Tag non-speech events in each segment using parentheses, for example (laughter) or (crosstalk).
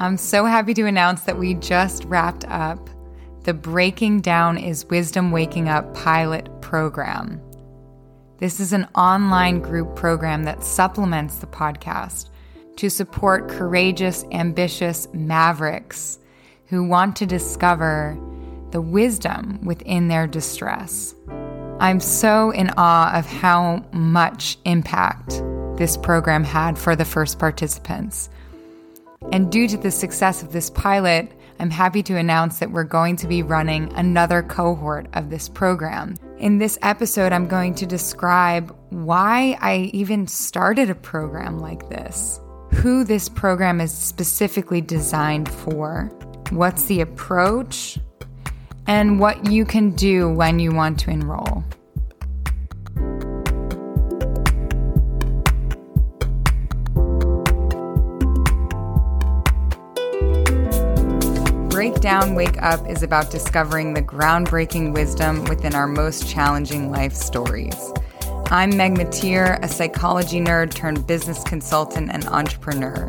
I'm so happy to announce that we just wrapped up the Breaking Down is Wisdom Waking Up pilot program. This is an online group program that supplements the podcast to support courageous, ambitious mavericks who want to discover the wisdom within their distress. I'm so in awe of how much impact this program had for the first participants. And due to the success of this pilot, I'm happy to announce that we're going to be running another cohort of this program. In this episode, I'm going to describe why I even started a program like this, who this program is specifically designed for, what's the approach, and what you can do when you want to enroll. Breakdown Wake Up is about discovering the groundbreaking wisdom within our most challenging life stories. I'm Meg Matier, a psychology nerd turned business consultant and entrepreneur.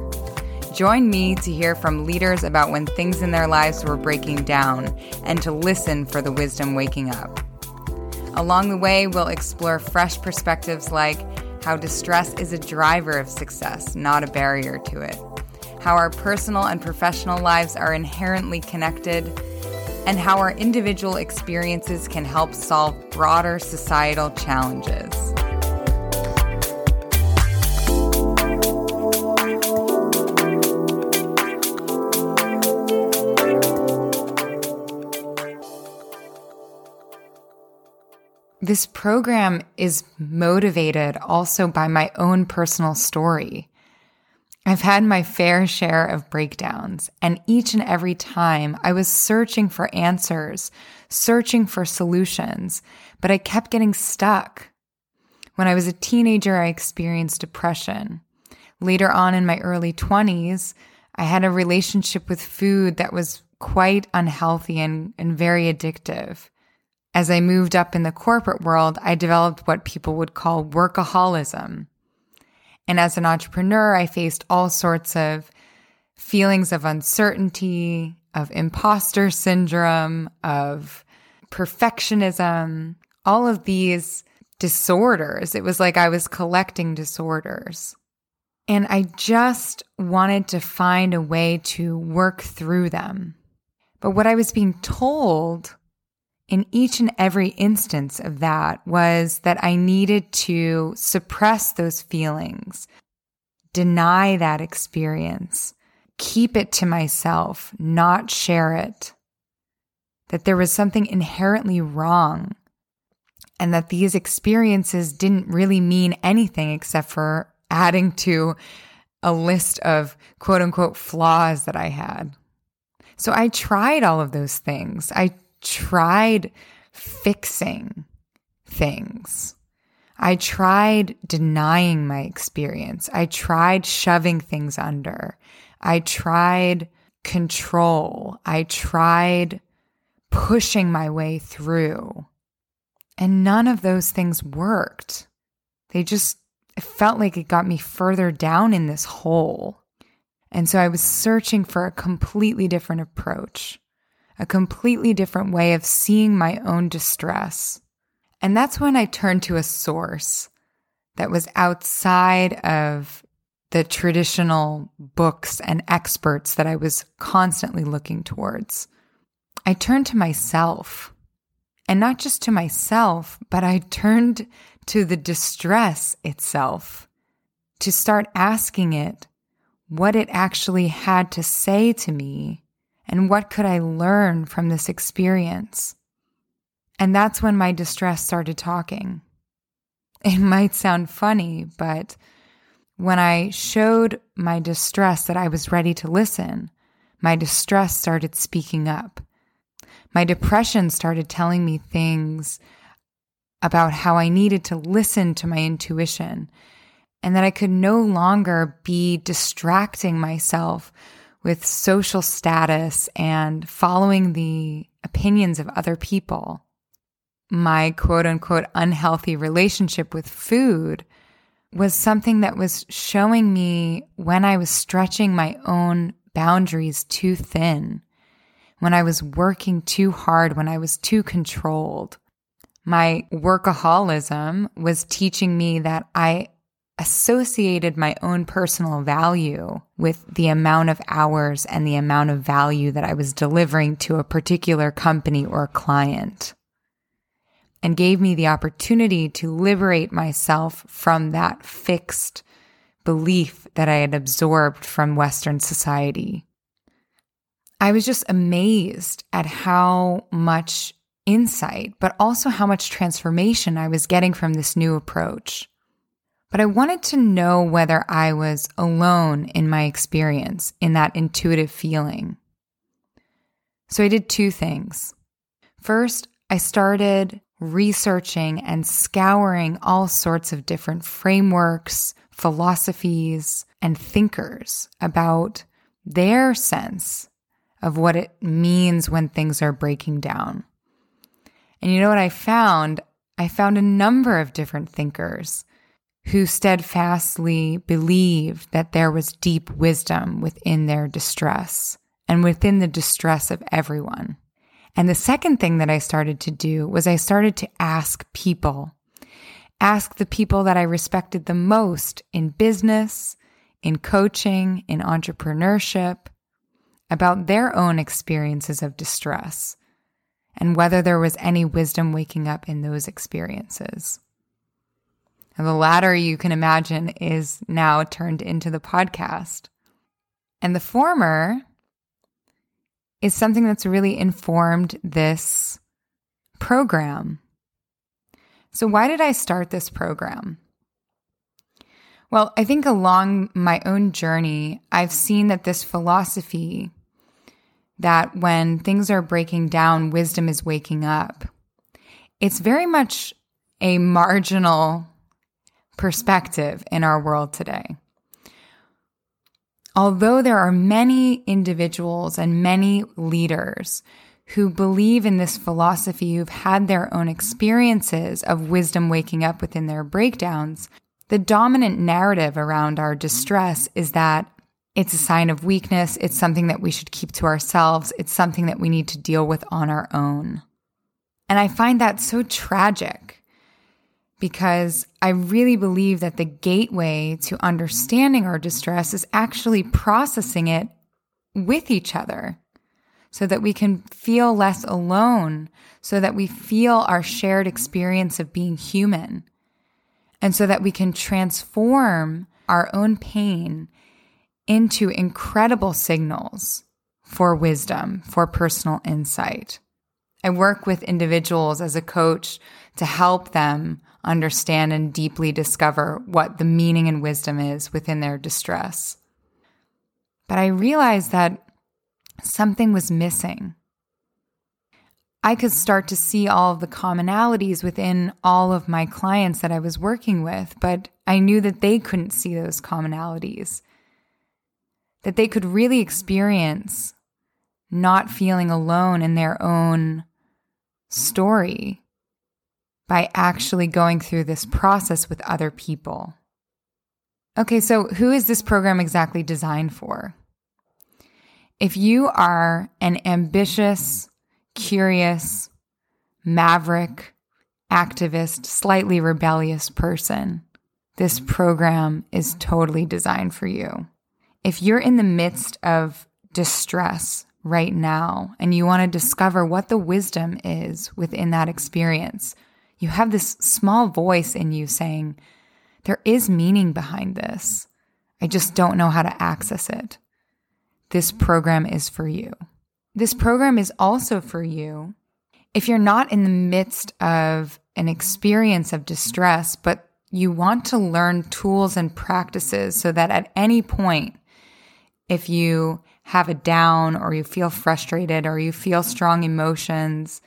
Join me to hear from leaders about when things in their lives were breaking down and to listen for the wisdom waking up. Along the way, we'll explore fresh perspectives like how distress is a driver of success, not a barrier to it how our personal and professional lives are inherently connected, and how our individual experiences can help solve broader societal challenges. This program is motivated also by my own personal story. I've had my fair share of breakdowns, and each and every time I was searching for answers, searching for solutions, but I kept getting stuck. When I was a teenager, I experienced depression. Later on in my early 20s, I had a relationship with food that was quite unhealthy and, and very addictive. As I moved up in the corporate world, I developed what people would call workaholism. And as an entrepreneur, I faced all sorts of feelings of uncertainty, of imposter syndrome, of perfectionism, all of these disorders. It was like I was collecting disorders. And I just wanted to find a way to work through them. But what I was being told in each and every instance of that was that I needed to suppress those feelings, deny that experience, keep it to myself, not share it. That there was something inherently wrong, and that these experiences didn't really mean anything except for adding to a list of quote unquote flaws that I had. So I tried all of those things. I tried fixing things. I tried denying my experience. I tried shoving things under. I tried control. I tried pushing my way through. And none of those things worked. They just it felt like it got me further down in this hole. And so I was searching for a completely different approach a completely different way of seeing my own distress. And that's when I turned to a source that was outside of the traditional books and experts that I was constantly looking towards. I turned to myself. And not just to myself, but I turned to the distress itself to start asking it what it actually had to say to me and what could I learn from this experience? And that's when my distress started talking. (laughs) It might sound funny, but when I showed my distress that I was ready to listen, my distress started speaking up. My depression started telling me things about how I needed to listen to my intuition and that I could no longer be distracting myself with social status and following the opinions of other people. My quote unquote unhealthy relationship with food was something that was showing me when I was stretching my own boundaries too thin, when I was working too hard, when I was too controlled. My workaholism was teaching me that I associated my own personal value with the amount of hours and the amount of value that I was delivering to a particular company or client and gave me the opportunity to liberate myself from that fixed belief that I had absorbed from Western society. I was just amazed at how much insight, but also how much transformation I was getting from this new approach. But I wanted to know whether I was alone in my experience, in that intuitive feeling. So I did two things. First, I started researching and scouring all sorts of different frameworks, philosophies, and thinkers about their sense of what it means when things are breaking down. And you know what I found? I found a number of different thinkers who steadfastly believed that there was deep wisdom within their distress and within the distress of everyone. And the second thing that I started to do was I started to ask people, ask the people that I respected the most in business, in coaching, in entrepreneurship, about their own experiences of distress and whether there was any wisdom waking up in those experiences. The latter, you can imagine, is now turned into the podcast. And the former is something that's really informed this program. So, why did I start this program? Well, I think along my own journey, I've seen that this philosophy that when things are breaking down, wisdom is waking up. It's very much a marginal perspective in our world today. Although there are many individuals and many leaders who believe in this philosophy, who've had their own experiences of wisdom waking up within their breakdowns, the dominant narrative around our distress is that it's a sign of weakness. It's something that we should keep to ourselves. It's something that we need to deal with on our own. And I find that so tragic because I really believe that the gateway to understanding our distress is actually processing it with each other so that we can feel less alone, so that we feel our shared experience of being human, and so that we can transform our own pain into incredible signals for wisdom, for personal insight. I work with individuals as a coach to help them understand and deeply discover what the meaning and wisdom is within their distress. But I realized that something was missing. I could start to see all of the commonalities within all of my clients that I was working with, but I knew that they couldn't see those commonalities that they could really experience not feeling alone in their own story by actually going through this process with other people. Okay, so who is this program exactly designed for? If you are an ambitious, curious, maverick, activist, slightly rebellious person, this program is totally designed for you if you're in the midst of distress right now and you want to discover what the wisdom is within that experience, you have this small voice in you saying, There is meaning behind this. I just don't know how to access it. This program is for you. This program is also for you if you're not in the midst of an experience of distress, but you want to learn tools and practices so that at any point if you have a down or you feel frustrated or you feel strong emotions,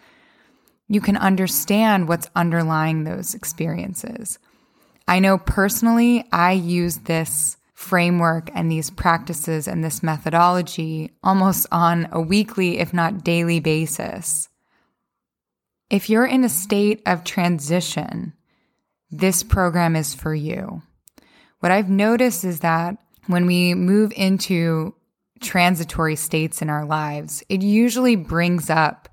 you can understand what's underlying those experiences. I know personally, I use this framework and these practices and this methodology almost on a weekly, if not daily basis. If you're in a state of transition, this program is for you. What I've noticed is that when we move into transitory states in our lives, it usually brings up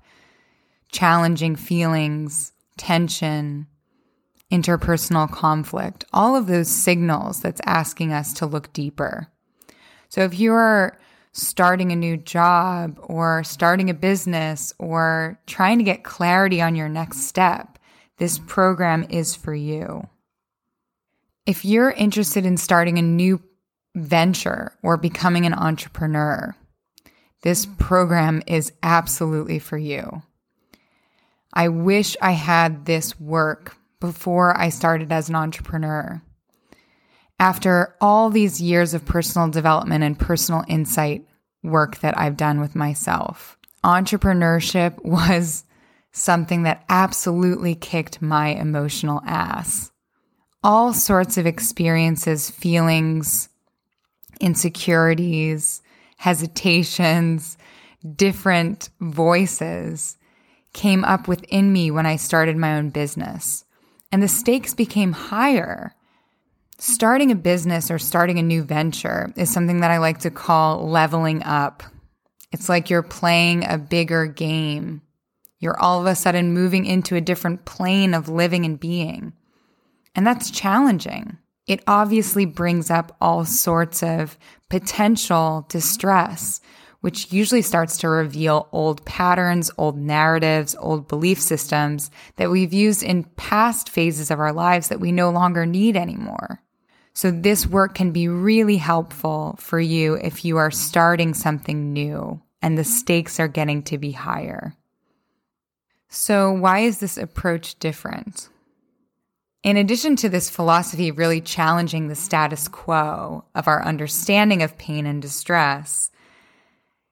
challenging feelings, tension, interpersonal conflict, all of those signals that's asking us to look deeper. So if you're starting a new job or starting a business or trying to get clarity on your next step, this program is for you. If you're interested in starting a new venture or becoming an entrepreneur, this program is absolutely for you. I wish I had this work before I started as an entrepreneur. After all these years of personal development and personal insight work that I've done with myself, entrepreneurship (laughs) was something that absolutely kicked my emotional ass. All sorts of experiences, feelings, insecurities, hesitations, different voices came up within me when I started my own business. And the stakes became higher. Starting a business or starting a new venture is something that I like to call leveling up. It's like you're playing a bigger game. You're all of a sudden moving into a different plane of living and being. And that's challenging. It obviously brings up all sorts of potential distress which usually starts to reveal old patterns, old narratives, old belief systems that we've used in past phases of our lives that we no longer need anymore. So, this work can be really helpful for you if you are starting something new and the stakes are getting to be higher. So, why is this approach different? In addition to this philosophy really challenging the status quo of our understanding of pain and distress,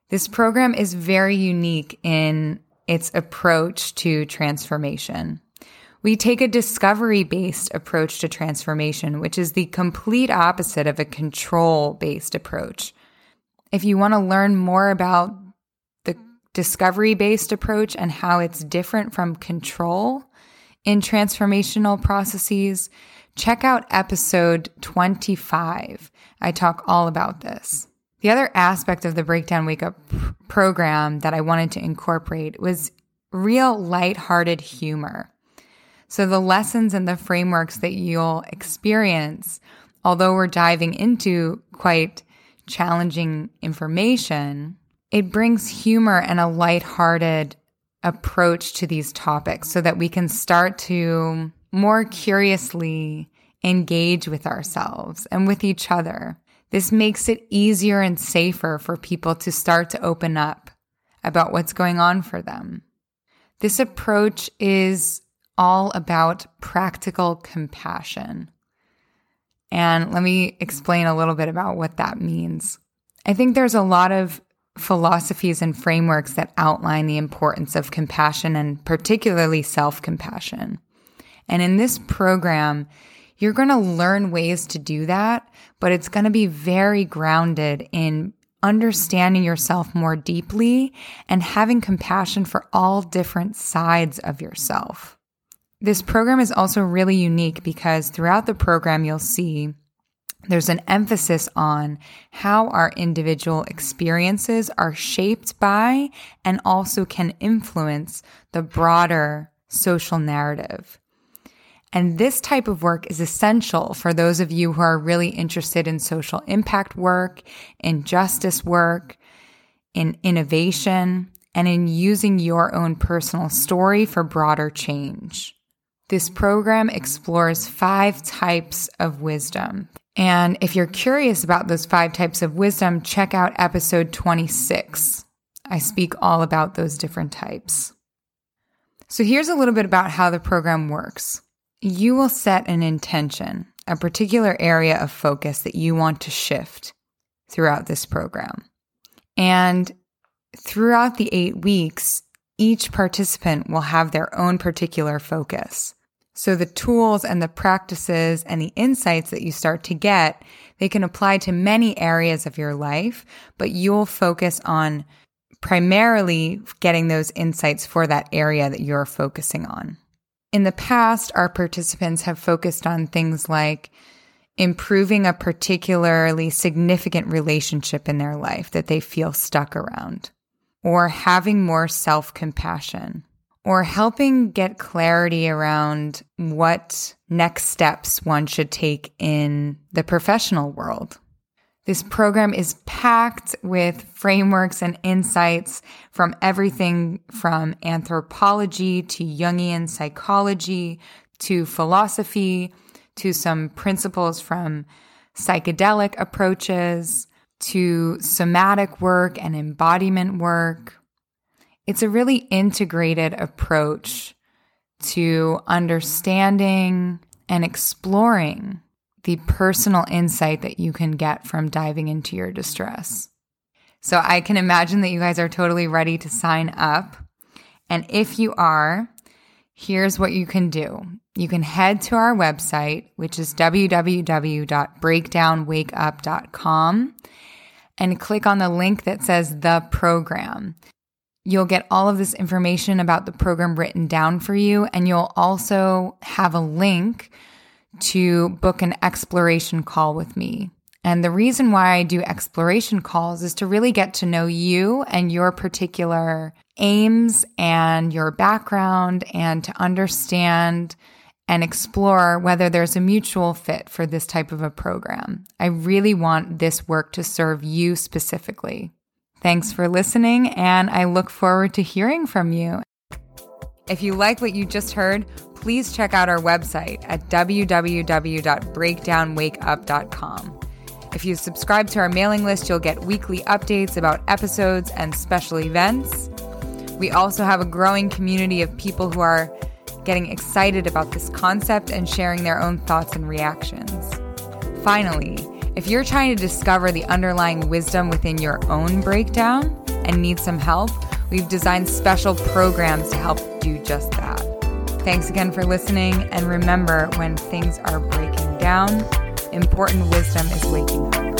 this program is very unique in its approach to transformation. We take a discovery based approach to transformation, which is the complete opposite of a control based approach. If you want to learn more about the discovery based approach and how it's different from control in transformational processes, check out episode 25. I talk all about this. The other aspect of the Breakdown Wake Up program that I wanted to incorporate was real light-hearted humor. So the lessons and the frameworks that you'll experience, although we're diving into quite challenging information, it brings humor and a light-hearted approach to these topics so that we can start to more curiously engage with ourselves and with each other this makes it easier and safer for people to start to open up about what's going on for them. This approach is all about practical compassion. And let me explain a little bit about what that means. I think there's a lot of philosophies and frameworks that outline the importance of compassion and particularly self compassion. And in this program, you're going to learn ways to do that, but it's going to be very grounded in understanding yourself more deeply and having compassion for all different sides of yourself. This program is also really unique because throughout the program, you'll see there's an emphasis on how our individual experiences are shaped by and also can influence the broader social narrative. And this type of work is essential for those of you who are really interested in social impact work, in justice work, in innovation, and in using your own personal story for broader change. This program explores five types of wisdom. And if you're curious about those five types of wisdom, check out episode 26. I speak all about those different types. So here's a little bit about how the program works. You will set an intention, a particular area of focus that you want to shift throughout this program. And throughout the eight weeks, each participant will have their own particular focus. So the tools and the practices and the insights that you start to get, they can apply to many areas of your life, but you'll focus on primarily getting those insights for that area that you're focusing on. In the past, our participants have focused on things like improving a particularly significant relationship in their life that they feel stuck around, or having more self compassion, or helping get clarity around what next steps one should take in the professional world. This program is packed with frameworks and insights from everything from anthropology to Jungian psychology to philosophy to some principles from psychedelic approaches to somatic work and embodiment work. It's a really integrated approach to understanding and exploring the personal insight that you can get from diving into your distress. So I can imagine that you guys are totally ready to sign up. And if you are, here's what you can do. You can head to our website, which is www.breakdownwakeup.com, and click on the link that says the program. You'll get all of this information about the program written down for you, and you'll also have a link to book an exploration call with me. And the reason why I do exploration calls is to really get to know you and your particular aims and your background and to understand and explore whether there's a mutual fit for this type of a program. I really want this work to serve you specifically. Thanks for listening, and I look forward to hearing from you. If you like what you just heard, please check out our website at www.breakdownwakeup.com. If you subscribe to our mailing list, you'll get weekly updates about episodes and special events. We also have a growing community of people who are getting excited about this concept and sharing their own thoughts and reactions. Finally, if you're trying to discover the underlying wisdom within your own breakdown and need some help, we've designed special programs to help do just that. Thanks again for listening, and remember when things are breaking down, important wisdom is waking up.